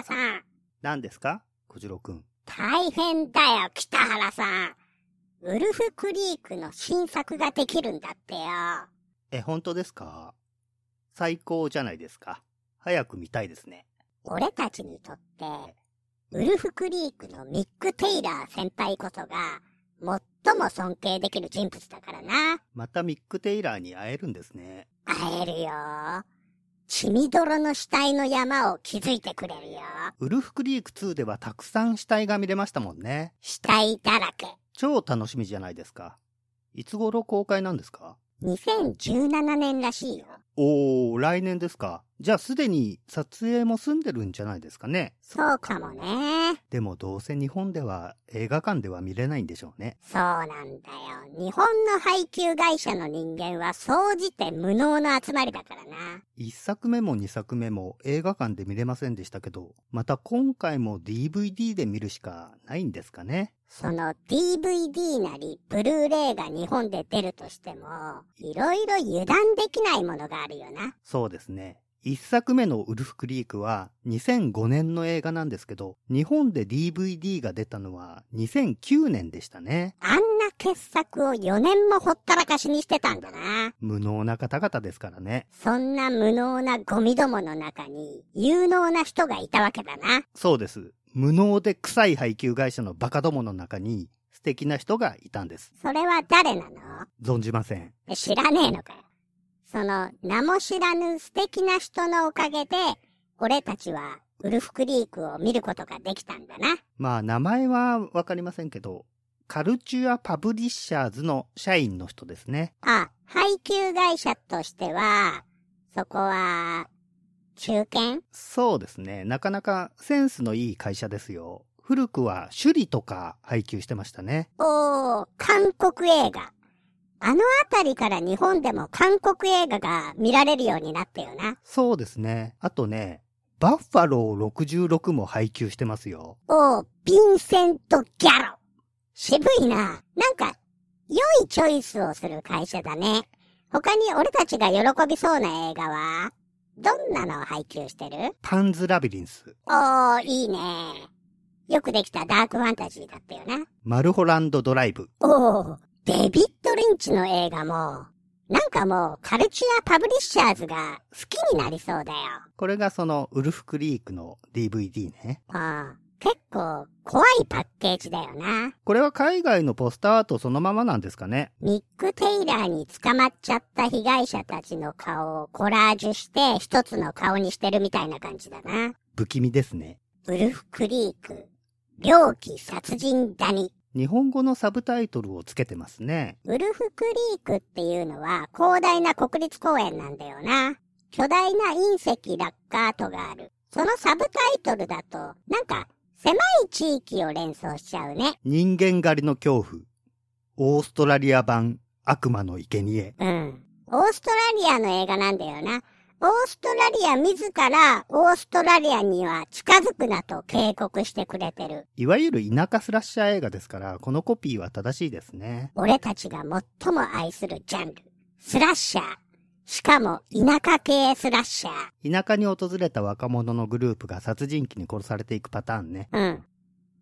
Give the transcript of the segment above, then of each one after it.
原さん。何ですか？小次郎くん。大変だよ、北原さん。ウルフクリークの新作ができるんだってよ。え、本当ですか？最高じゃないですか。早く見たいですね。俺たちにとって、ウルフクリークのミック・テイラー先輩こそが、最も尊敬できる人物だからな。またミック・テイラーに会えるんですね。会えるよ。血みどろの死体の山を築いてくれるよ。ウルフクリーク2ではたくさん死体が見れましたもんね。死体だらけ。超楽しみじゃないですか。いつ頃公開なんですか？2017年らしいよ。おー、来年ですか。じゃあすでに撮影も済んでるんじゃないですかね。そうかもね。でもどうせ日本では映画館では見れないんでしょうね。そうなんだよ。日本の配給会社の人間は総じて無能の集まりだからな。一作目も二作目も映画館で見れませんでしたけど、また今回も DVD で見るしかないんですかね。その DVD なりブルーレイが日本で出るとしても、いろいろ油断できないものがあるよな。そうですね。一作目のウルフクリークは2005年の映画なんですけど、日本で DVD が出たのは2009年でしたね。あんな傑作を4年もほったらかしにしてたんだな。無能な方々ですからね。そんな無能なゴミどもの中に、有能な人がいたわけだな。そうです。無能で臭い配給会社のバカどもの中に素敵な人がいたんです。それは誰なの？存じません。え知らねえのかよ。その名も知らぬ素敵な人のおかげで、俺たちはウルフクリークを見ることができたんだな。まあ名前はわかりませんけど、カルチュアパブリッシャーズの社員の人ですね。あ、配給会社としては、そこは、中堅？そうですね。なかなかセンスのいい会社ですよ。古くはシュリとか配給してましたね。おー、韓国映画。あのあたりから日本でも韓国映画が見られるようになったよな。そうですね。あとね、バッファロー66も配給してますよ。おー、ヴィンセント・ギャロ。渋いな。なんか、良いチョイスをする会社だね。他に俺たちが喜びそうな映画は、どんなのを配給してる？パンズラビリンス、おー、いいね。よくできたダークファンタジーだったよな。マルホランドドライブ。おー、デビッド・リンチの映画も、なんかもうカルチュア・パブリッシャーズが好きになりそうだよ。これがそのウルフクリークの DVD ね。ああ、結構怖いパッケージだよな。これは海外のポスターアートそのままなんですかね。ミック・テイラーに捕まっちゃった被害者たちの顔をコラージュして一つの顔にしてるみたいな感じだな。不気味ですね。ウルフ・クリーク、猟奇殺人ダニ。日本語のサブタイトルをつけてますね。ウルフ・クリークっていうのは広大な国立公園なんだよな。巨大な隕石落下跡がある。そのサブタイトルだと、なんか狭い地域を連想しちゃうね。人間狩りの恐怖。オーストラリア版悪魔の生贄。うん。オーストラリアの映画なんだよな。オーストラリア自らオーストラリアには近づくなと警告してくれてる。いわゆる田舎スラッシャー映画ですから、このコピーは正しいですね。俺たちが最も愛するジャンル。スラッシャー。しかも田舎系スラッシャー。田舎に訪れた若者のグループが殺人鬼に殺されていくパターンね。うん。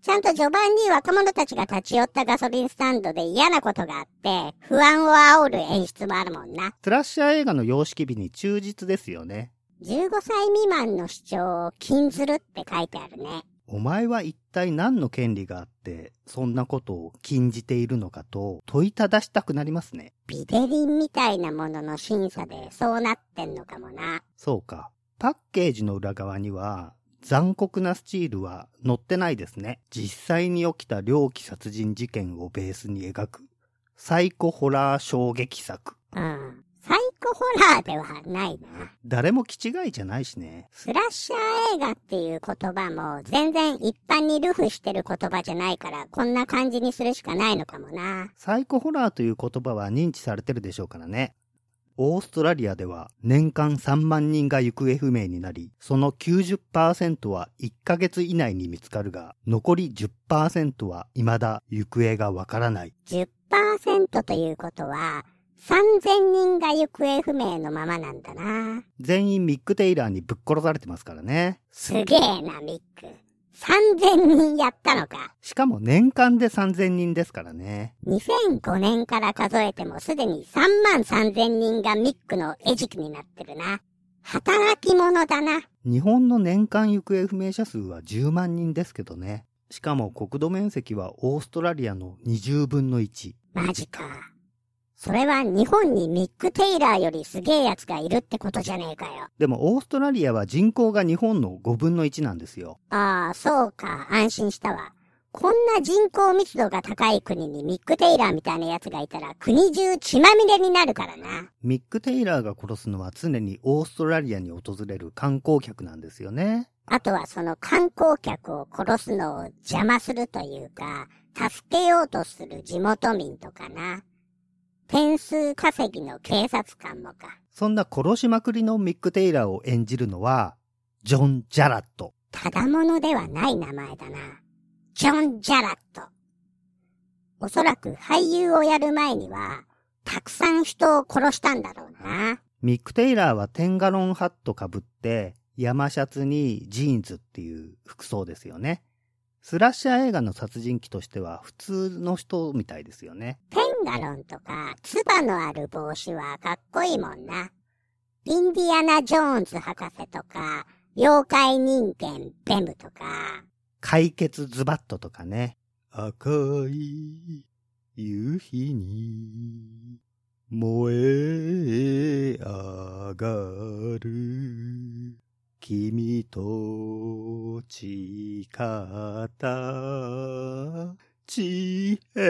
ちゃんと序盤に若者たちが立ち寄ったガソリンスタンドで嫌なことがあって、不安を煽る演出もあるもんな。スラッシャー映画の様式美に忠実ですよね。15歳未満の主張を禁ずるって書いてあるね。お前は一体何の権利があって、そんなことを禁じているのかと問いただしたくなりますね。ビデリンみたいなものの審査でそうなってんのかもな。そうか。パッケージの裏側には、残酷なスチールは載ってないですね。実際に起きた猟奇殺人事件をベースに描く、サイコホラー衝撃作。うん。サイコホラーではないな。誰も気違いじゃないしね。スラッシャー映画っていう言葉も全然一般にルフしてる言葉じゃないからこんな感じにするしかないのかもな。サイコホラーという言葉は認知されてるでしょうからね。オーストラリアでは年間3万人が行方不明になり、その90%は1ヶ月以内に見つかるが、残り10%は未だ行方がわからない。10%ということは3000人が行方不明のままなんだな。全員ミック・テイラーにぶっ殺されてますからね。すげえな、ミック。3000人やったのか。しかも年間で3000人ですからね。2005年から数えてもすでに3万3000人がミックの餌食になってるな。働き者だな。日本の年間行方不明者数は10万人ですけどね。しかも国土面積はオーストラリアの20分の1。マジか。それは日本にミック・テイラーよりすげえ奴がいるってことじゃねえかよ。でもオーストラリアは人口が日本の5分の1なんですよ。ああ、そうか。安心したわ。こんな人口密度が高い国にミック・テイラーみたいな奴がいたら国中血まみれになるからな。ミック・テイラーが殺すのは常にオーストラリアに訪れる観光客なんですよね。あとはその観光客を殺すのを邪魔するというか、助けようとする地元民とかな。点数稼ぎの警察官もか。そんな殺しまくりのミック・テイラーを演じるのは、ジョン・ジャラット。ただものではない名前だな。ジョン・ジャラット。おそらく俳優をやる前には、たくさん人を殺したんだろうな。ミック・テイラーはテンガロンハット被って、山シャツにジーンズっていう服装ですよね。スラッシャー映画の殺人鬼としては普通の人みたいですよね。テンガロンとか、ツバのある帽子はかっこいいもんな。インディアナ・ジョーンズ博士とか、妖怪人間ベムとか、解決ズバットとかね。赤い夕日に燃え上がる君と誓った地平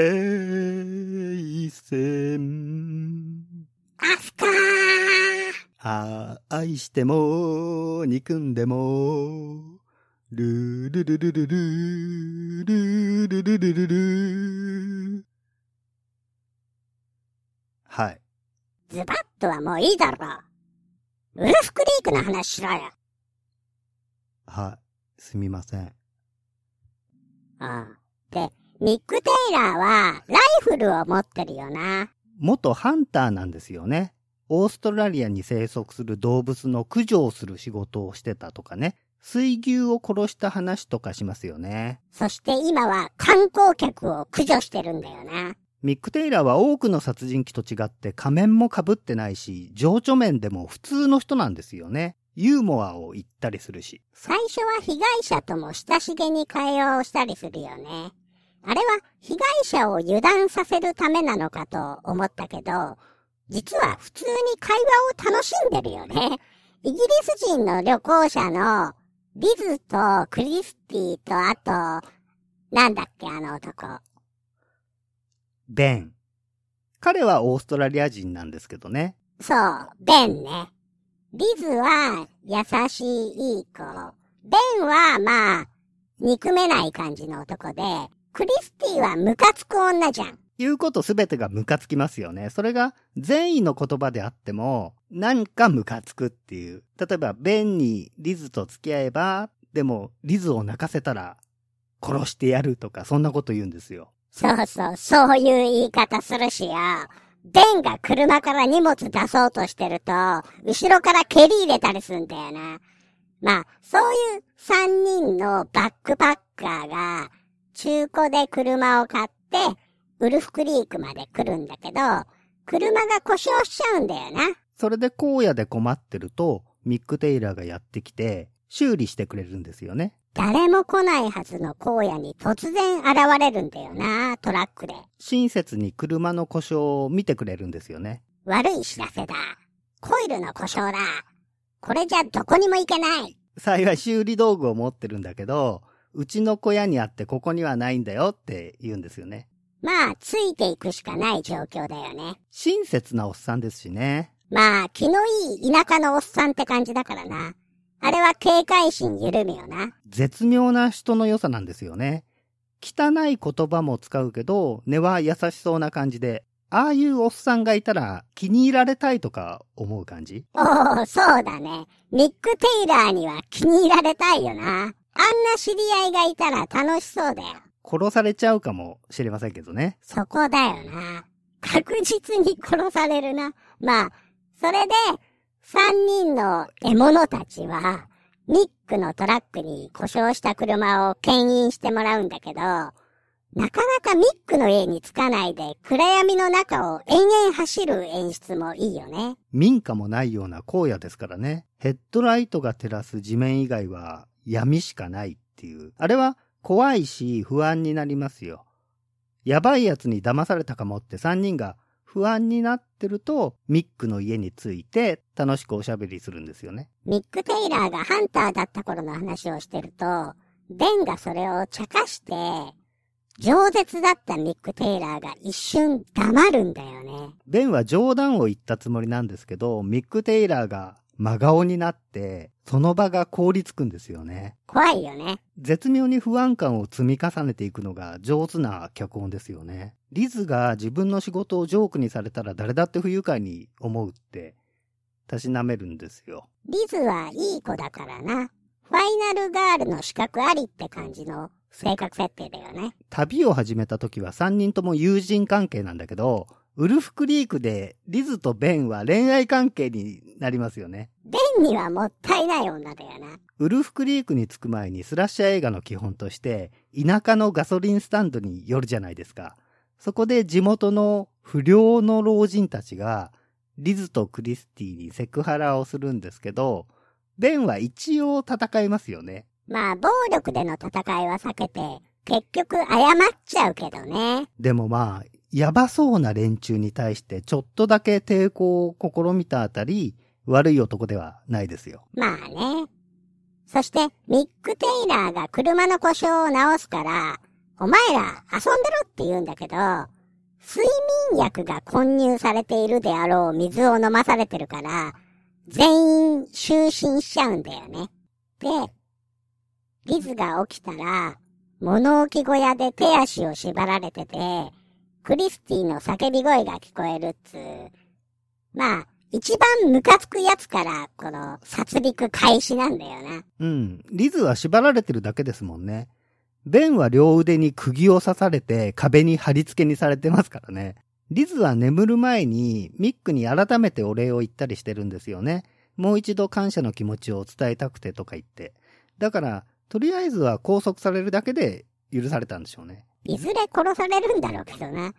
線アスカーあ愛しても憎んでもルルルルルルルルルルルルはい。ズバッとはもういいだろう。ウルフクリークの話しろよ。はい。すみません。ああ。で、ミック・テイラーは、ライフルを持ってるよな。元ハンターなんですよね。オーストラリアに生息する動物の駆除をする仕事をしてたとかね。水牛を殺した話とかしますよね。そして今は観光客を駆除してるんだよな。ミック・テイラーは多くの殺人鬼と違って仮面も被ってないし、情緒面でも普通の人なんですよね。ユーモアを言ったりするし。最初は被害者とも親しげに会話をしたりするよね。あれは被害者を油断させるためなのかと思ったけど、実は普通に会話を楽しんでるよね。イギリス人の旅行者のリズとクリスティとあと、なんだっけあの男。ベン。彼はオーストラリア人なんですけどね。そう、ベンね。リズは優しいいい子。ベンはまあ、憎めない感じの男で、クリスティはムカつく女じゃん。言うことすべてがムカつきますよね。それが善意の言葉であっても、なんかムカつくっていう。例えば、ベンにリズと付き合えば、でも、リズを泣かせたら、殺してやるとか、そんなこと言うんですよ。そうそう、そういう言い方するしよ。ベンが車から荷物出そうとしてると、後ろから蹴り入れたりするんだよな。まあ、そういう三人のバックパッカーが、中古で車を買って、ウルフクリークまで来るんだけど、車が故障しちゃうんだよな。それで荒野で困ってると、ミック・テイラーがやってきて、修理してくれるんですよね。誰も来ないはずの荒野に突然現れるんだよな、トラックで。親切に車の故障を見てくれるんですよね。悪い知らせだ。コイルの故障だ。これじゃどこにも行けない。幸い修理道具を持ってるんだけど、うちの小屋にあってここにはないんだよって言うんですよね。まあ、ついていくしかない状況だよね。親切なおっさんですしね。まあ、気のいい田舎のおっさんって感じだからな。あれは警戒心緩むよな。絶妙な人の良さなんですよね。汚い言葉も使うけど、根は優しそうな感じで、ああいうおっさんがいたら気に入られたいとか思う感じ？おお、そうだね。ミック・テイラーには気に入られたいよな。あんな知り合いがいたら楽しそうだよ。殺されちゃうかもしれませんけどね。そこだよな。確実に殺されるな。まあ、それで、三人の獲物たちは、ミックのトラックに故障した車を牽引してもらうんだけど、なかなかミックの家に着かないで暗闇の中を延々走る演出もいいよね。民家もないような荒野ですからね。ヘッドライトが照らす地面以外は闇しかないっていう。あれは怖いし不安になりますよ。やばい奴に騙されたかもって3人が不安になってると、ミックの家に着いて楽しくおしゃべりするんですよね。ミック・テイラーがハンターだった頃の話をしてると、ベンがそれを茶化して、饒舌だったミック・テイラーが一瞬黙るんだよね。ベンは冗談を言ったつもりなんですけど、ミック・テイラーが真顔になって、その場が凍りつくんですよね。怖いよね。絶妙に不安感を積み重ねていくのが上手な脚本ですよね。リズが自分の仕事をジョークにされたら誰だって不愉快に思うって、たしなめるんですよ。リズはいい子だからな。ファイナルガールの資格ありって感じの性格設定だよね。旅を始めた時は3人とも友人関係なんだけど、ウルフクリークでリズとベンは恋愛関係になりますよね。ベンにはもったいない女だよな。ウルフクリークに着く前にスラッシャー映画の基本として、田舎のガソリンスタンドに寄るじゃないですか。そこで地元の不良の老人たちが、リズとクリスティにセクハラをするんですけど、ベンは一応戦いますよね。まあ、暴力での戦いは避けて、結局謝っちゃうけどね。でもまあ、やばそうな連中に対してちょっとだけ抵抗を試みたあたり、悪い男ではないですよ。まあね。そして、ミック・テイラーが車の故障を直すから、お前ら遊んでろって言うんだけど、睡眠薬が混入されているであろう水を飲まされてるから、全員就寝しちゃうんだよね。で、リズが起きたら、物置小屋で手足を縛られてて、クリスティの叫び声が聞こえるっつう。まあ、一番ムカつくやつから、この殺戮開始なんだよな。うん。リズは縛られてるだけですもんね。ベンは両腕に釘を刺されて壁に貼り付けにされてますからね。リズは眠る前にミックに改めてお礼を言ったりしてるんですよね。もう一度感謝の気持ちを伝えたくてとか言って。だから、とりあえずは拘束されるだけで許されたんでしょうね。いずれ殺されるんだろうけどな。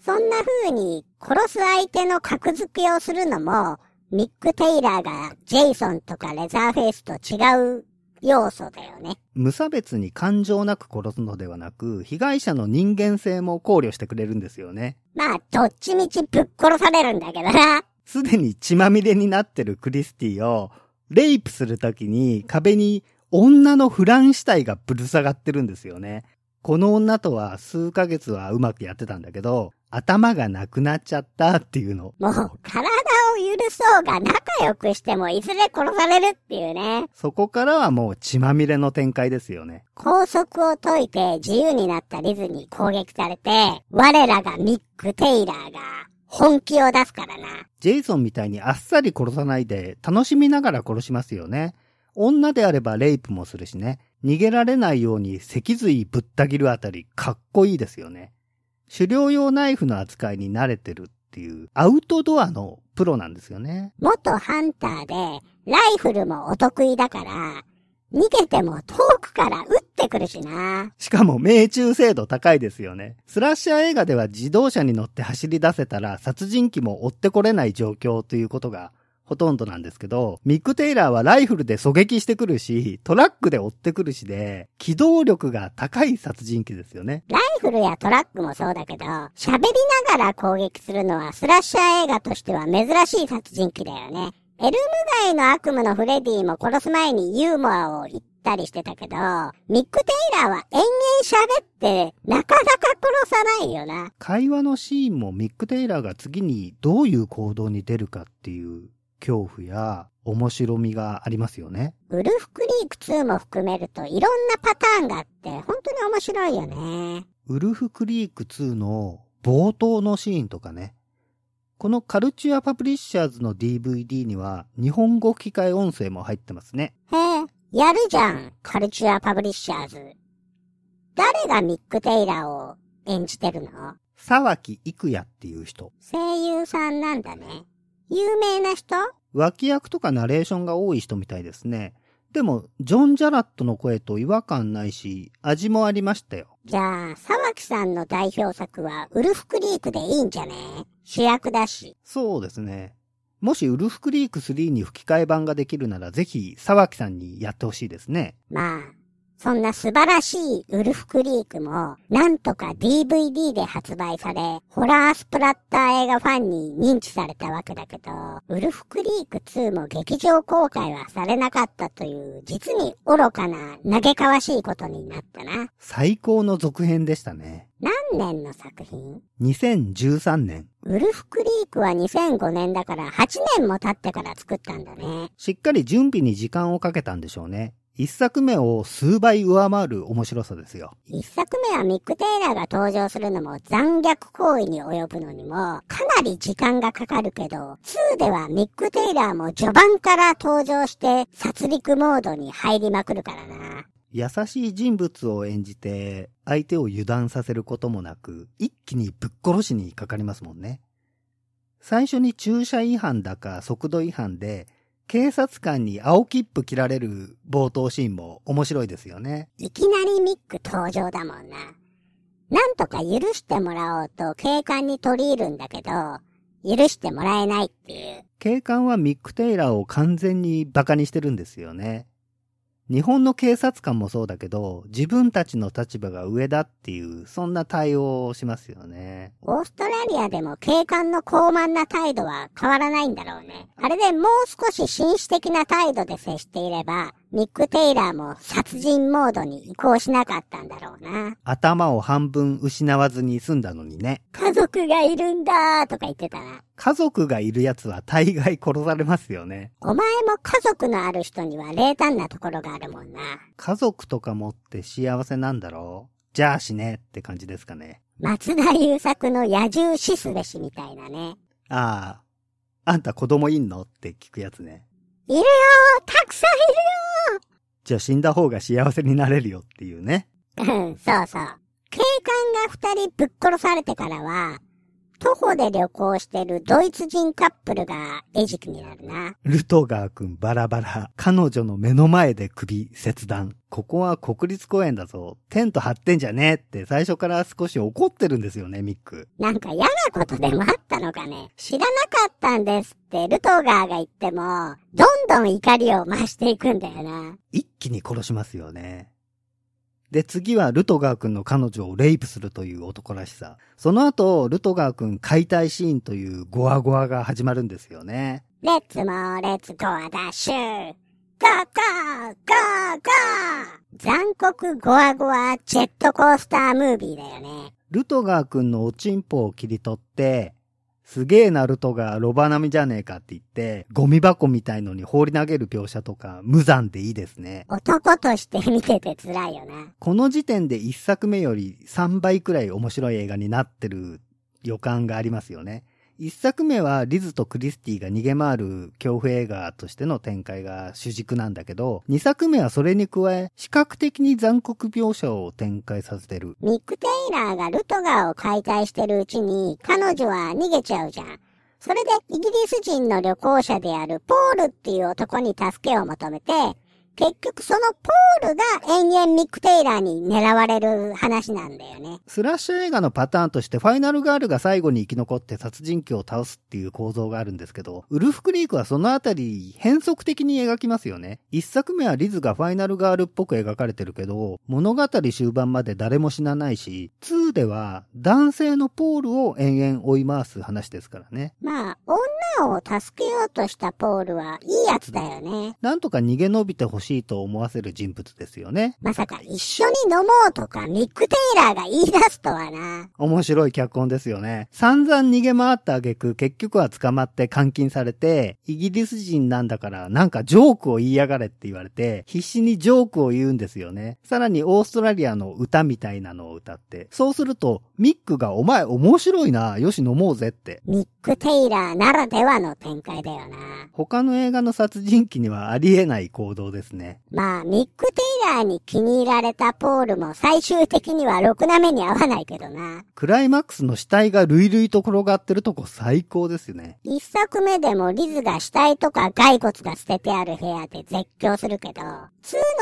そんな風に殺す相手の格付けをするのも、ミック・テイラーがジェイソンとかレザーフェイスと違う要素だよね。無差別に感情なく殺すのではなく、被害者の人間性も考慮してくれるんですよね。まあ、どっちみちぶっ殺されるんだけどな。すでに血まみれになってるクリスティを、レイプするときに壁に女のフラン死体がぶる下がってるんですよね。この女とは数ヶ月はうまくやってたんだけど、頭がなくなっちゃったっていうの。もう、体を許そうが仲良くしてもいずれ殺されるっていうね。そこからはもう血まみれの展開ですよね。拘束を解いて自由になったリズに攻撃されて、我らがミック・テイラーが本気を出すからな。ジェイソンみたいにあっさり殺さないで楽しみながら殺しますよね。女であればレイプもするしね。逃げられないように脊髄ぶった切るあたりかっこいいですよね。狩猟用ナイフの扱いに慣れてるっていうアウトドアのプロなんですよね。元ハンターでライフルもお得意だから、逃げても遠くから撃ってくるしな。しかも命中精度高いですよね。スラッシャー映画では自動車に乗って走り出せたら殺人鬼も追ってこれない状況ということがほとんどなんですけど、ミック・テイラーはライフルで狙撃してくるし、トラックで追ってくるしで、機動力が高い殺人鬼ですよね。ライフルやトラックもそうだけど、喋りながら攻撃するのはスラッシャー映画としては珍しい殺人鬼だよね。エルム街の悪夢のフレディも殺す前にユーモアを言ったりしてたけど、ミック・テイラーは延々喋って、なかなか殺さないよな。会話のシーンもミック・テイラーが次にどういう行動に出るかっていう恐怖や面白みがありますよね。ウルフクリーク2も含めるといろんなパターンがあって本当に面白いよね。ウルフクリーク2の冒頭のシーンとかね。このカルチュアパブリッシャーズの DVD には日本語吹き替え音声も入ってますね。へえ、やるじゃん、カルチュアパブリッシャーズ。誰がミック・テイラーを演じてるの？沢木郁也っていう人。声優さんなんだね。有名な人？脇役とかナレーションが多い人みたいですね。でも、ジョン・ジャラットの声と違和感ないし、味もありましたよ。じゃあ、沢木さんの代表作は、ウルフクリークでいいんじゃね？主役だし。そうですね。もしウルフクリーク3に吹き替え版ができるなら、ぜひ、沢木さんにやってほしいですね。まあ、そんな素晴らしいウルフクリークも、なんとか DVD で発売され、ホラースプラッター映画ファンに認知されたわけだけど、ウルフクリーク2も劇場公開はされなかったという、実に愚かな、嘆かわしいことになったな。最高の続編でしたね。何年の作品 ?2013 年。ウルフクリークは2005年だから8年も経ってから作ったんだね。しっかり準備に時間をかけたんでしょうね。一作目を数倍上回る面白さですよ。一作目はミック・テイラーが登場するのも残虐行為に及ぶのにもかなり時間がかかるけど、2ではミック・テイラーも序盤から登場して殺戮モードに入りまくるからな。優しい人物を演じて相手を油断させることもなく一気にぶっ殺しにかかりますもんね。最初に駐車違反だか速度違反で警察官に青切符切られる冒頭シーンも面白いですよね。いきなりミック登場だもんな。なんとか許してもらおうと警官に取り入るんだけど、許してもらえないっていう。警官はミック・テイラーを完全に馬鹿にしてるんですよね。日本の警察官もそうだけど、自分たちの立場が上だっていう、そんな対応をしますよね。オーストラリアでも警官の高慢な態度は変わらないんだろうね。あれでもう少し紳士的な態度で接していれば、ミック・テイラーも殺人モードに移行しなかったんだろうな。頭を半分失わずに済んだのにね。家族がいるんだとか言ってたな。家族がいる奴は大概殺されますよね。お前も家族のある人には冷淡なところがあるもんな。家族とか持って幸せなんだろうじゃあしねって感じですかね。松田優作の野獣死すべしみたいなね。ああ。あんた子供いんの？って聞くやつね。いるよたくさんいるよじゃあ死んだ方が幸せになれるよっていうね。うん、そうそう。警官が二人ぶっ殺されてからは、徒歩で旅行してるドイツ人カップルが餌食になるな。ルトガー君バラバラ。彼女の目の前で首切断。ここは国立公園だぞ。テント張ってんじゃねえって最初から少し怒ってるんですよね、ミック。なんか嫌なことでもあったのかね。知らなかったんですってルトガーが言っても、どんどん怒りを増していくんだよな。一気に殺しますよね。で、次はルトガー君の彼女をレイプするという男らしさ。その後、ルトガー君解体シーンというゴワゴワが始まるんですよね。レッツモーレッツゴアダッシュゴーゴーゴーゴー残酷ゴワゴワジェットコースタームービーだよね。ルトガー君のおちんぽを切り取って、すげえナルトがロバ並みじゃねえかって言って、ゴミ箱みたいのに放り投げる描写とか、無残でいいですね。男として見てて辛いよな。この時点で一作目より3倍くらい面白い映画になってる予感がありますよね。一作目はリズとクリスティが逃げ回る恐怖映画としての展開が主軸なんだけど、二作目はそれに加え、視覚的に残酷描写を展開させてる。ミック・テイラーがルトガーを解体してるうちに、彼女は逃げちゃうじゃん。それでイギリス人の旅行者であるポールっていう男に助けを求めて、結局そのポールが延々ミック・テイラーに狙われる話なんだよね。スラッシュ映画のパターンとしてファイナルガールが最後に生き残って殺人鬼を倒すっていう構造があるんですけど、ウルフクリークはそのあたり変則的に描きますよね。一作目はリズがファイナルガールっぽく描かれてるけど、物語終盤まで誰も死なないし、2では男性のポールを延々追い回す話ですからね。まあ、女を助けようとしたポールはいいやつだよね。なんとか逃げ延びてほしいと思わせる人物ですよね。まさか一緒に飲もうとかミック・テイラーが言い出すとはな。面白い脚本ですよね。散々逃げ回った挙句、結局は捕まって監禁されて、イギリス人なんだからなんかジョークを言いやがれって言われて、必死にジョークを言うんですよね。さらにオーストラリアの歌みたいなのを歌って、そうすると、ミックがお前面白いな、よし飲もうぜって。ミック・テイラーならではの展開だよな。他の映画の殺人鬼にはありえない行動ですね。まあ、ミック・テイラーに気に入られたポールも最終的にはろくな目に合わないけどな。クライマックスの死体が類々と転がってるとこ最高ですよね。一作目でもリズが死体とか骸骨が捨ててある部屋で絶叫するけど、2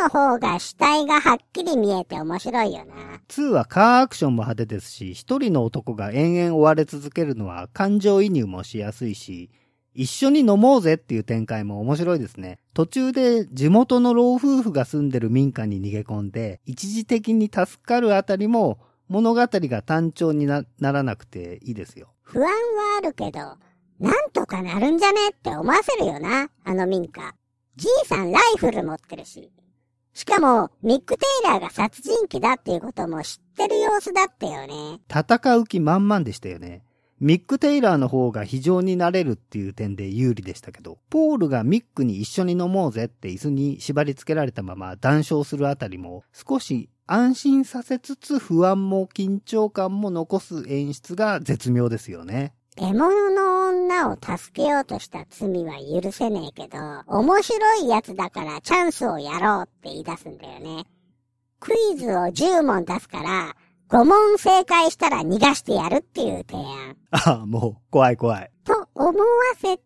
の方が死体がはっきり見えて面白いよな。2はカーアクションも派手ですし、一人の男が延々追われ続けるのは感情移入もしやすいし、一緒に飲もうぜっていう展開も面白いですね。途中で地元の老夫婦が住んでる民家に逃げ込んで、一時的に助かるあたりも物語が単調になならなくていいですよ。不安はあるけど、なんとかなるんじゃねって思わせるよな、あの民家。じいさんライフル持ってるし。しかも、ミック・テイラーが殺人鬼だっていうことも知ってる様子だったよね。戦う気満々でしたよね。ミック・テイラーの方が非常になれるっていう点で有利でしたけど、ポールがミックに一緒に飲もうぜって椅子に縛り付けられたまま談笑するあたりも、少し安心させつつ不安も緊張感も残す演出が絶妙ですよね。獲物の女を助けようとした罪は許せねえけど、面白いやつだからチャンスをやろうって言い出すんだよね。クイズを10問出すから、5問正解したら逃がしてやるっていう提案。ああ、もう怖い怖い。と思わせて、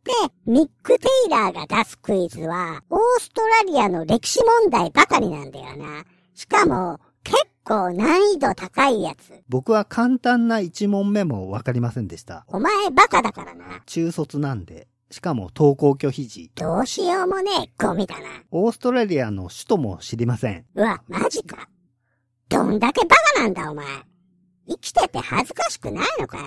ミック・テイラーが出すクイズは、オーストラリアの歴史問題ばかりなんだよな。しかも、結構難易度高いやつ。僕は簡単な1問目もわかりませんでした。お前バカだからな。中卒なんで。しかも登校拒否時。どうしようもねえゴミだな。オーストラリアの首都も知りません。うわ、マジか。どんだけバカなんだお前。生きてて恥ずかしくないのかよ。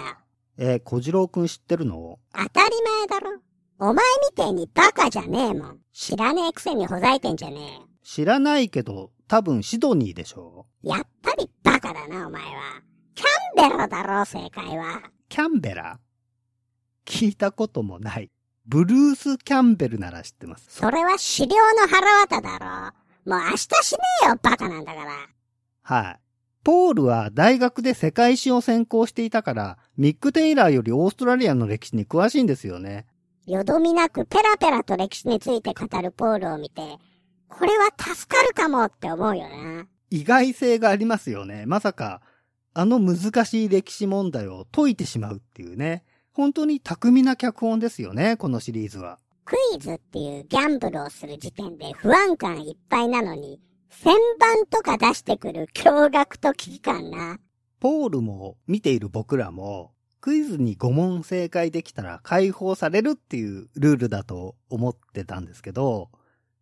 えー小次郎くん知ってるの？当たり前だろ。お前みてえにバカじゃねえもん。知らねえくせにほざいてんじゃねえよ。知らないけど、多分シドニーでしょ？やっぱりバカだな、お前は。キャンベロだろ、正解は。キャンベラ？聞いたこともない。ブルース・キャンベルなら知ってます。それは資料の腹渡だろ。もう明日しねえよ、バカなんだから。はい。ポールは大学で世界史を専攻していたから、ミック・テイラーよりオーストラリアの歴史に詳しいんですよね。よどみなくペラペラと歴史について語るポールを見て、これは助かるかもって思うよな。意外性がありますよね。まさか、あの難しい歴史問題を解いてしまうっていうね。本当に巧みな脚本ですよね、このシリーズは。クイズっていうギャンブルをする時点で不安感いっぱいなのに、旋盤とか出してくる驚愕と危機感な。ポールも見ている僕らも、クイズに5問正解できたら解放されるっていうルールだと思ってたんですけど、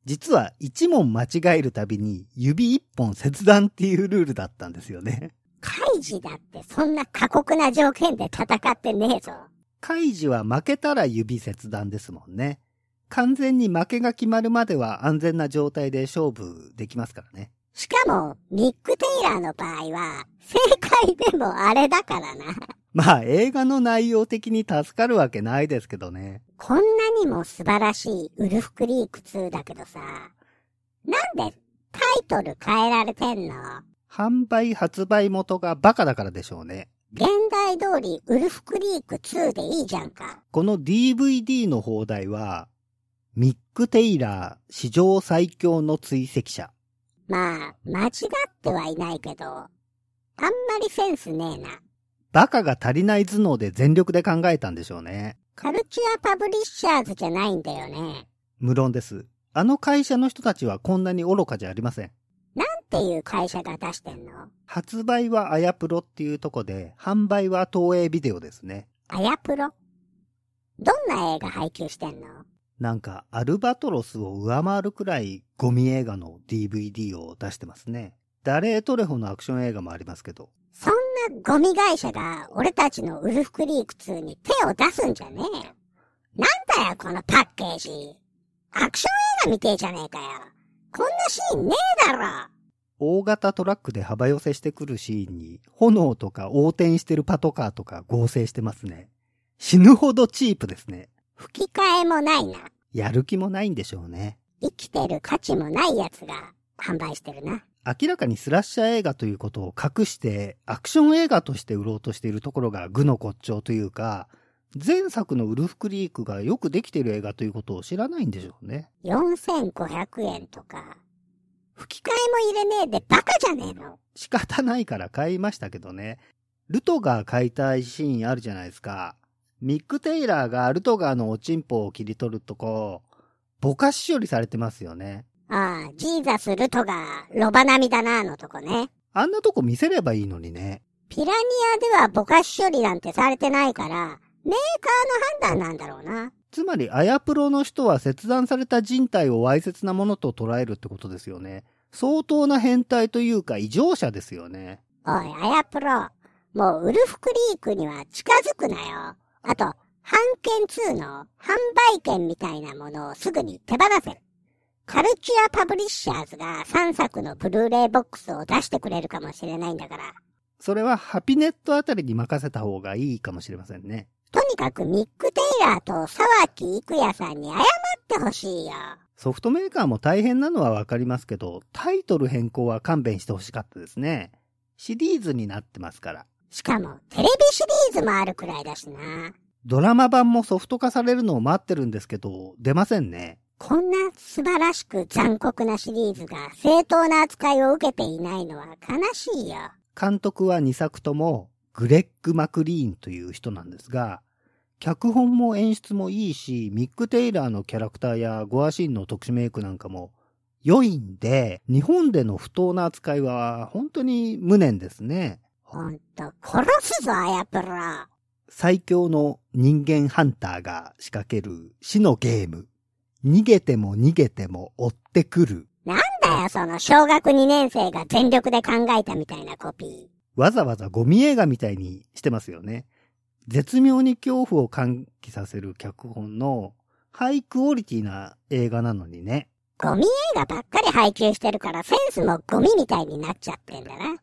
実は1問間違えるたびに指1本切断っていうルールだったんですよね。カイジだってそんな過酷な条件で戦ってねえぞ。カイジは負けたら指切断ですもんね。完全に負けが決まるまでは安全な状態で勝負できますからね。しかも、ミック・テイラーの場合は、正解でもあれだからな。まあ映画の内容的に助かるわけないですけどね。こんなにも素晴らしいウルフクリーク2だけどさ、なんでタイトル変えられてんの？販売発売元がバカだからでしょうね。現代通りウルフクリーク2でいいじゃんか。この DVD の放題は、ミック・テイラー史上最強の追跡者。まあ、間違ってはいないけど、あんまりセンスねえな。バカが足りない頭脳で全力で考えたんでしょうね。カルチャーパブリッシャーズじゃないんだよね。無論です。あの会社の人たちはこんなに愚かじゃありません。なんていう会社が出してんの？発売はアヤプロっていうとこで、販売は東映ビデオですね。アヤプロ？どんな映画配給してんの？なんか、アルバトロスを上回るくらいゴミ映画の DVD を出してますね。ダレートレホのアクション映画もありますけど。そんなゴミ会社が俺たちのウルフクリーク2に手を出すんじゃねえよ。なんだよこのパッケージ。アクション映画みてえじゃねえかよ。こんなシーンねえだろ。大型トラックで幅寄せしてくるシーンに、炎とか横転してるパトカーとか合成してますね。死ぬほどチープですね。吹き替えもないな。やる気もないんでしょうね。生きてる価値もないやつが販売してるな。明らかにスラッシャー映画ということを隠して、アクション映画として売ろうとしているところが具の骨頂というか、前作のウルフクリークがよくできている映画ということを知らないんでしょうね。4500円とか。吹き替えも入れねえでバカじゃねえの。仕方ないから買いましたけどね。ルトガー解体シーンあるじゃないですか。ミック・テイラーがルトガーのおちんぽを切り取るとこ、ぼかし処理されてますよね。ああ、ジーザス・ルトがロバ並みだな、のとこね。あんなとこ見せればいいのにね。ピラニアではぼかし処理なんてされてないから、メーカーの判断なんだろうな。つまり、アヤプロの人は切断された人体をわいせつなものと捉えるってことですよね。相当な変態というか異常者ですよね。おい、アヤプロ。もうウルフクリークには近づくなよ。あと、版権2の販売権みたいなものをすぐに手放せる。カルチュアパブリッシャーズが3作のブルーレイボックスを出してくれるかもしれないんだから。それはハピネットあたりに任せた方がいいかもしれませんね。とにかくミック・テイラーと沢木育也さんに謝ってほしいよ。ソフトメーカーも大変なのはわかりますけど、タイトル変更は勘弁してほしかったですね。シリーズになってますから。しかも、テレビシリーズもあるくらいだしな。ドラマ版もソフト化されるのを待ってるんですけど、出ませんね。こんな素晴らしく残酷なシリーズが正当な扱いを受けていないのは悲しいよ。監督は2作ともグレッグ・マクリーンという人なんですが、脚本も演出もいいし、ミック・テイラーのキャラクターやゴアシーンの特殊メイクなんかも良いんで、日本での不当な扱いは本当に無念ですね。ほんと、殺すぞ、アヤプロ。最強の人間ハンターが仕掛ける死のゲーム。逃げても逃げても追ってくる。なんだよ、その小学2年生が全力で考えたみたいなコピわざわざゴミ映画みたいにしてますよね。絶妙に恐怖を喚起させる脚本のハイクオリティな映画なのにね。ー。ゴミ映画ばっかり配給してるからセンスもゴミみたいになっちゃってんだな。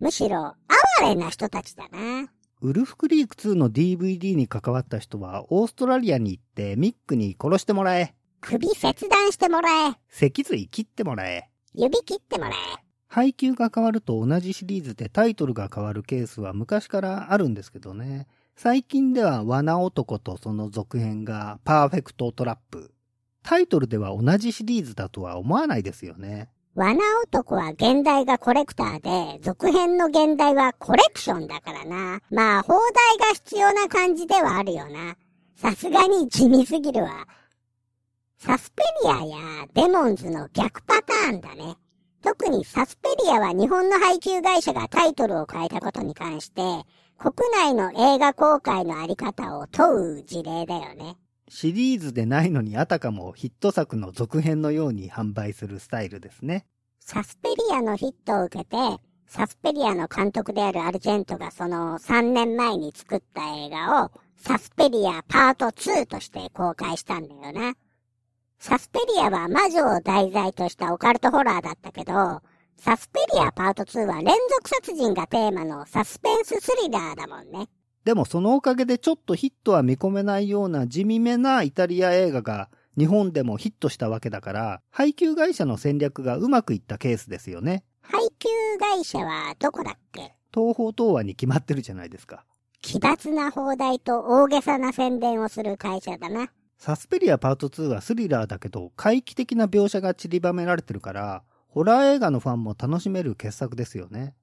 むしろ、哀れな人たちだな。ウルフクリーク2の DVD に関わった人はオーストラリアに行ってミックに殺してもらえ。首切断してもらえ。脊髄切ってもらえ。指切ってもらえ。配給が変わると同じシリーズでタイトルが変わるケースは昔からあるんですけどね。最近では罠男とその続編がパーフェクトトラップ。タイトルでは同じシリーズだとは思わないですよね。罠男は現代がコレクターで、続編の現代はコレクションだからな。まあ、放題が必要な感じではあるよな。さすがに地味すぎるわ。サスペリアやデモンズの逆パターンだね。特にサスペリアは日本の配給会社がタイトルを変えたことに関して、国内の映画公開のあり方を問う事例だよね。シリーズでないのにあたかもヒット作の続編のように販売するスタイルですね。サスペリアのヒットを受けて、サスペリアの監督であるアルジェントがその3年前に作った映画をサスペリアパート2として公開したんだよな。サスペリアは魔女を題材としたオカルトホラーだったけど、サスペリアパート2は連続殺人がテーマのサスペンススリラーだもんね。でもそのおかげでちょっとヒットは見込めないような地味めなイタリア映画が日本でもヒットしたわけだから、配給会社の戦略がうまくいったケースですよね。配給会社はどこだっけ？東方東和に決まってるじゃないですか。奇抜な放題と大げさな宣伝をする会社だな。サスペリアパート2はスリラーだけど、怪奇的な描写が散りばめられてるから、ホラー映画のファンも楽しめる傑作ですよね。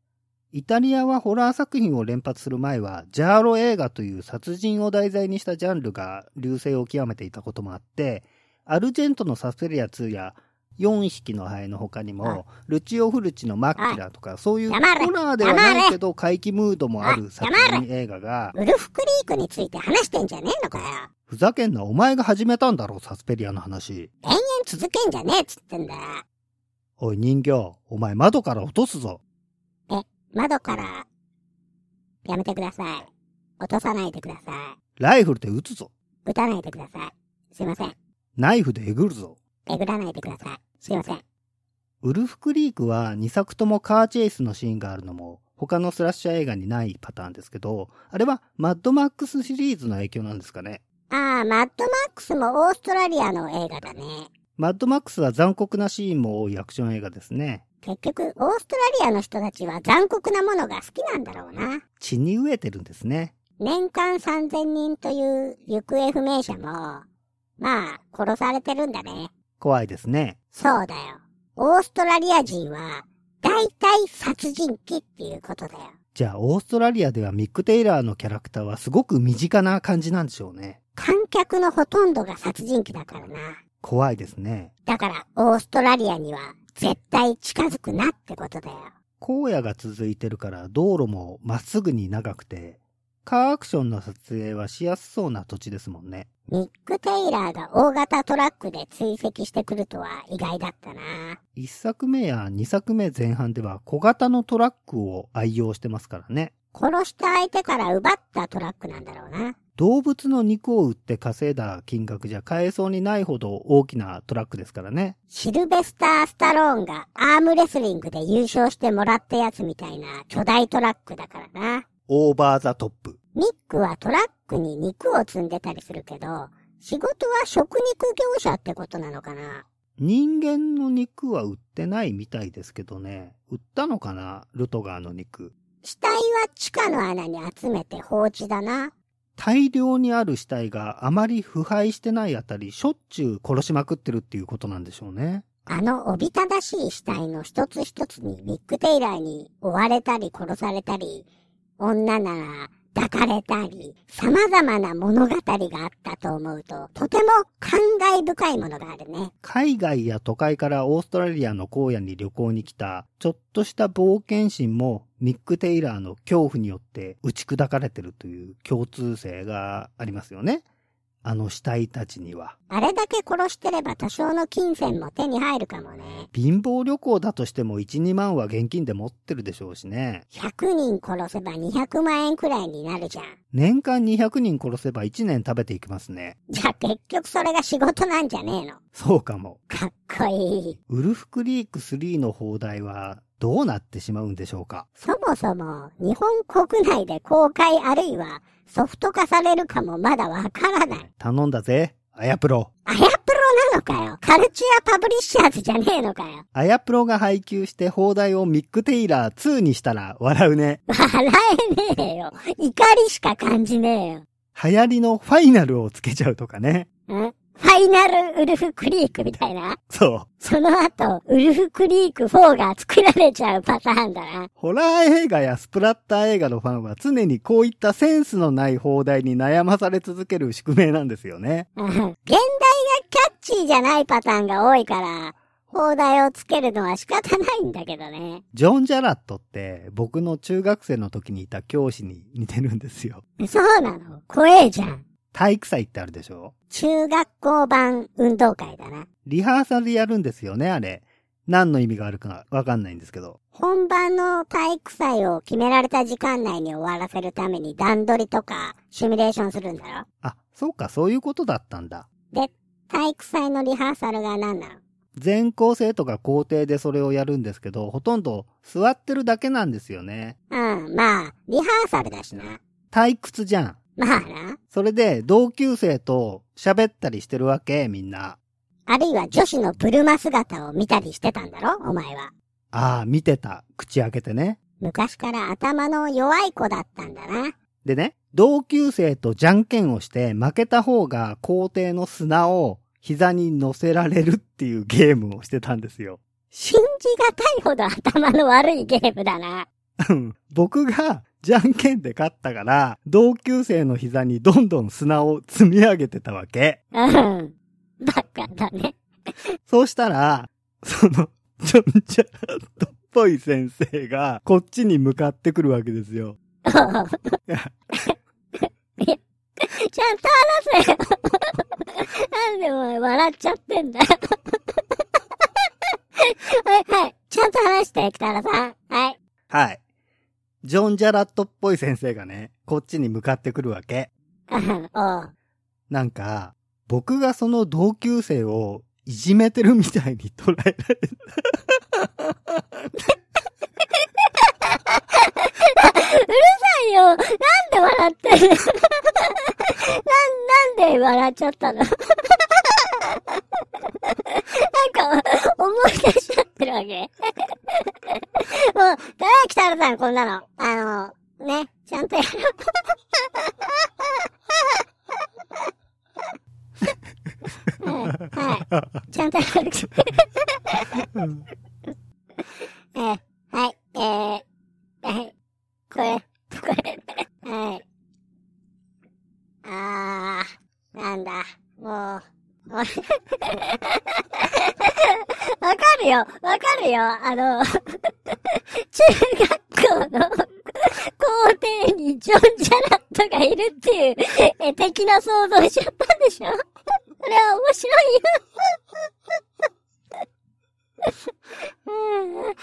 イタリアはホラー作品を連発する前は、ジャーロ映画という殺人を題材にしたジャンルが流星を極めていたこともあって、アルジェントのサスペリア2や4匹のハエの他にも、ルチオ・フルチのマッキラとか、そういうホラーではないけど怪奇ムードもある殺黙人映画が、ウルフクリークについて話してんじゃねえのかよ。ふざけんな、お前が始めたんだろ、サスペリアの話。延々続けんじゃねえっつってんだよ。おい人形、お前窓から落とすぞ。窓から、やめてください。落とさないでくださライフルで撃つぞ。い。撃たないでください。すいません。ナイフでえぐるぞ。えぐらないでください。すいません。ウルフクリークは2作ともカーチェイスのシーンがあるのも他のスラッシャー映画にないパターンですけど、あれはマッドマックスシリーズの影響なんですかね。ああ、マッドマックスもオーストラリアの映画だね。マッドマックスは残酷なシーンも多いアクション映画ですね。結局、オーストラリアの人たちは残酷なものが好きなんだろうな。血に飢えてるんですね。年間3000人という行方不明者も、まあ、殺されてるんだね。怖いですね。そうだよ。オーストラリア人は、大体殺人鬼っていうことだよ。じゃあ、オーストラリアではミック・テイラーのキャラクターはすごく身近な感じなんでしょうね。観客のほとんどが殺人鬼だからな。怖いですね。だから、オーストラリアには絶対近づくなってことだよ。荒野が続いてるから道路もまっすぐに長くて、カーアクションの撮影はしやすそうな土地ですもんね。ミック・テイラーが大型トラックで追跡してくるとは意外だったな。一作目や二作目前半では小型のトラックを愛用してますからね。殺した相手から奪ったトラックなんだろうな。動物の肉を売って稼いだ金額じゃ買えそうにないほど大きなトラックですからね。シルベスター・スタローンがアームレスリングで優勝してもらったやつみたいな巨大トラックだからな。オーバーザトップ。ミックはトラックに肉を積んでたりするけど、仕事は食肉業者ってことなのかな？人間の肉は売ってないみたいですけどね。売ったのかな？ルトガーの肉。死体は地下の穴に集めて放置だな。大量にある死体があまり腐敗してないあたり、しょっちゅう殺しまくってるっていうことなんでしょうね。あのおびただしい死体の一つ一つにミック・テイラーに追われたり殺されたり、女なら抱かれたり、様々な物語があったと思うと、とても感慨深いものがあるね。海外や都会からオーストラリアの荒野に旅行に来た、ちょっとした冒険心もミック・テイラーの恐怖によって打ち砕かれてるという共通性がありますよね。あの死体たちには。あれだけ殺してれば多少の金銭も手に入るかもね。貧乏旅行だとしても1、2万は現金で持ってるでしょうしね。100人殺せば200万円くらいになるじゃん。年間200人殺せば1年食べていきますね。じゃあ結局それが仕事なんじゃねえの？そうかも。かっこいい。ウルフクリーク3の放題はどうなってしまうんでしょうか？そもそも日本国内で公開あるいはソフト化されるかもまだわからない。頼んだぜ。あやプロ。あやプロなのかよ。カルチュアパブリッシャーズじゃねえのかよ。あやプロが配給して邦題をミック・テイラー2にしたら笑うね。笑えねえよ。怒りしか感じねえよ。流行りのファイナルをつけちゃうとかね。んファイナルウルフクリークみたいな？そう。その後、ウルフクリーク4が作られちゃうパターンだな。ホラー映画やスプラッター映画のファンは常にこういったセンスのない邦題に悩まされ続ける宿命なんですよね。うん現代がキャッチーじゃないパターンが多いから、放題をつけるのは仕方ないんだけどね。ジョン・ジャラットって僕の中学生の時にいた教師に似てるんですよ。そうなの？怖えじゃん。体育祭ってあるでしょ？中学校版運動会だな。リハーサルでやるんですよね、あれ。何の意味があるかわかんないんですけど。本番の体育祭を決められた時間内に終わらせるために段取りとかシミュレーションするんだろ？あ、そうか、そういうことだったんだ。で、体育祭のリハーサルが何なの？全校生徒が校庭でそれをやるんですけど、ほとんど座ってるだけなんですよね。うん、まあ、リハーサルだしな。退屈じゃん。まあな。それで同級生と喋ったりしてるわけ、みんな。あるいは女子のブルマ姿を見たりしてたんだろ？お前は。ああ、見てた。口開けてね。昔から頭の弱い子だったんだな。でね、同級生とじゃんけんをして負けた方が校庭の砂を膝に乗せられるっていうゲームをしてたんですよ。信じがたいほど頭の悪いゲームだな。うん僕がじゃんけんで勝ったから、同級生の膝にどんどん砂を積み上げてたわけ。うん。バカだね。そうしたら、その、ジョン・ジャラットっぽい先生が、こっちに向かってくるわけですよ。ちゃんと話せよ。なんでお前笑っちゃってんだよ。はい、はい。ちゃんと話して、北原さん。はい。はい。ジョン・ジャラットっぽい先生がね、こっちに向かってくるわけ。なんか、僕がその同級生をいじめてるみたいに捉えられないよ。なんで笑ってるの？なん、なんで笑っちゃったの？なんか、思い出しるわけもう、だよ、北原さん、こんなの。あの、ね、ちゃんとやろう。はい、はい。ちゃんとやる。えー、はい、えー、はい。これ、これ、はい。あー、なんだ、もう、わかるよ、わかるよ、あの、中学校の校庭にジョン・ジャラットがいるっていう、え、的な想像しちゃったんでしょ？それは面白いよ。うん、面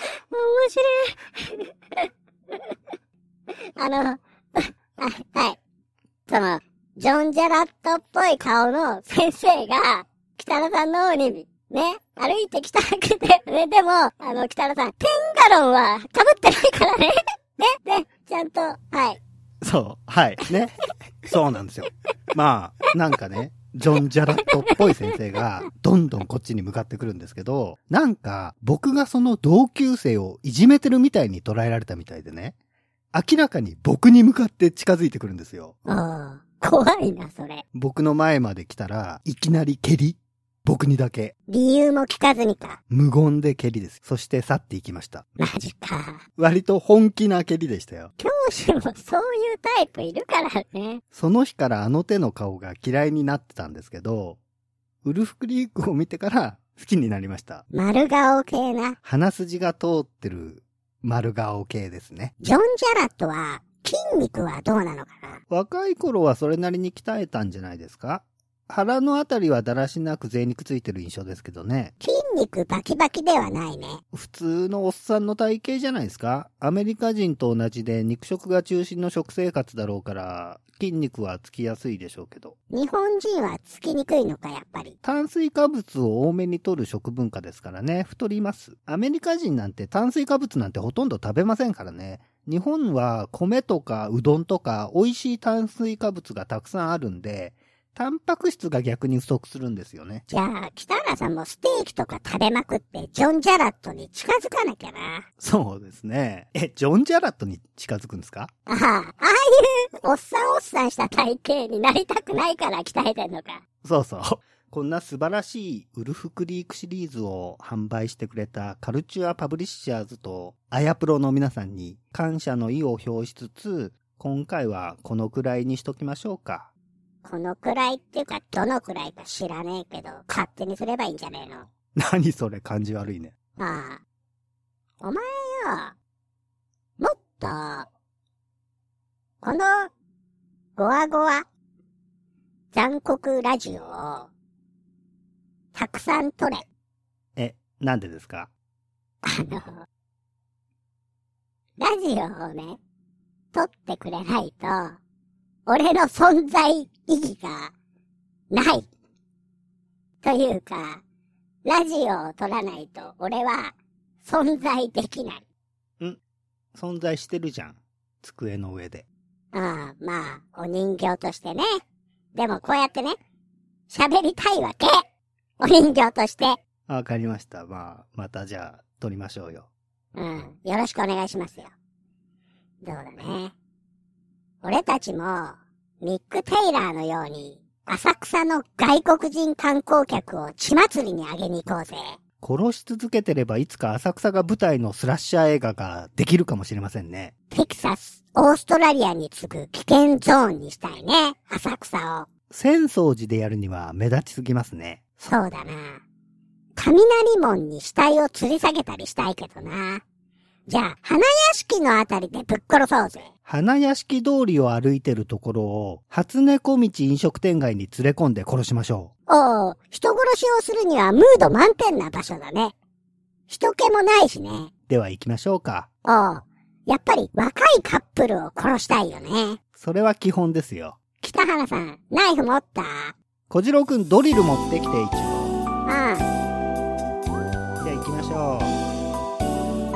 白い。あの、は、はい。その、ジョン・ジャラットっぽい顔の先生が、北野さんの方に、ね、歩いてきたわけだよね。でも、あの、北野さん、テンガロンは被ってないからね。ね、ね、ちゃんと、はい。そう、はい、ね。そうなんですよ。まあ、なんかね、ジョン・ジャラットっぽい先生が、どんどんこっちに向かってくるんですけど、なんか、僕がその同級生をいじめてるみたいに捉えられたみたいでね、明らかに僕に向かって近づいてくるんですよ。ああ、怖いな、それ。僕の前まで来たら、いきなり蹴り僕にだけ。理由も聞かずにか。無言で蹴りです。そして去っていきました。マジか。割と本気な蹴りでしたよ。教師もそういうタイプいるからね。その日からあの手の顔が嫌いになってたんですけど、ウルフクリークを見てから好きになりました。丸顔系な。鼻筋が通ってる丸顔系ですね。ジョン・ジャラットは、筋肉はどうなのかな？若い頃はそれなりに鍛えたんじゃないですか？腹のあたりはだらしなく贅肉ついてる印象ですけどね。筋肉バキバキではないね。普通のおっさんの体型じゃないですか？アメリカ人と同じで肉食が中心の食生活だろうから、筋肉はつきやすいでしょうけど。日本人はつきにくいのか、やっぱり。炭水化物を多めに摂る食文化ですからね、太ります。アメリカ人なんて炭水化物なんてほとんど食べませんからね。日本は米とかうどんとか美味しい炭水化物がたくさんあるんで、タンパク質が逆に不足するんですよね。じゃあ、北原さんもステーキとか食べまくって、ジョン・ジャラットに近づかなきゃな。そうですね。え、ジョン・ジャラットに近づくんですか？ああ、ああいう、おっさんおっさんした体型になりたくないから鍛えてんのか。そうそう。こんな素晴らしいウルフクリークシリーズを販売してくれたカルチュアパブリッシャーズとアヤプロの皆さんに感謝の意を表しつつ、今回はこのくらいにしときましょうか。このくらいっていうか、どのくらいか知らねえけど、勝手にすればいいんじゃねえの。何それ感じ悪いね。ああ。お前よ、もっと、この、ゴワゴワ、残酷ラジオを、たくさん撮れ。え、なんでですか？あの、ラジオをね、撮ってくれないと、俺の存在意義がない。というか、ラジオを撮らないと俺は存在できない。存在してるじゃん。机の上で。ああ、まあ、お人形としてね。でもこうやってね、喋りたいわけ。お人形として。わかりました。まあ、またじゃあ、撮りましょうよ。うん。よろしくお願いしますよ。どうだね。俺たちも、ミック・テイラーのように、浅草の外国人観光客を血祭りにあげに行こうぜ。殺し続けてればいつか浅草が舞台のスラッシャー映画ができるかもしれませんね。テキサス、オーストラリアに次ぐ危険ゾーンにしたいね。浅草を。浅草寺でやるには目立ちすぎますね。そうだな。雷門に死体を吊り下げたりしたいけどな。じゃあ、花屋敷のあたりでぶっ殺そうぜ。花屋敷通りを歩いてるところを、初猫道飲食店街に連れ込んで殺しましょおう、人殺しをするにはムード満点な場所だね。人気もないしね。う。では行きましょうか。おう、やっぱり若いカップルを殺したいよね。それは基本ですよ。北原さん、ナイフ持った？小次郎くんドリル持ってきて一応。あじゃあ行きましょう。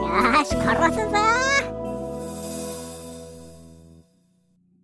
あ。よーし、殺すぞー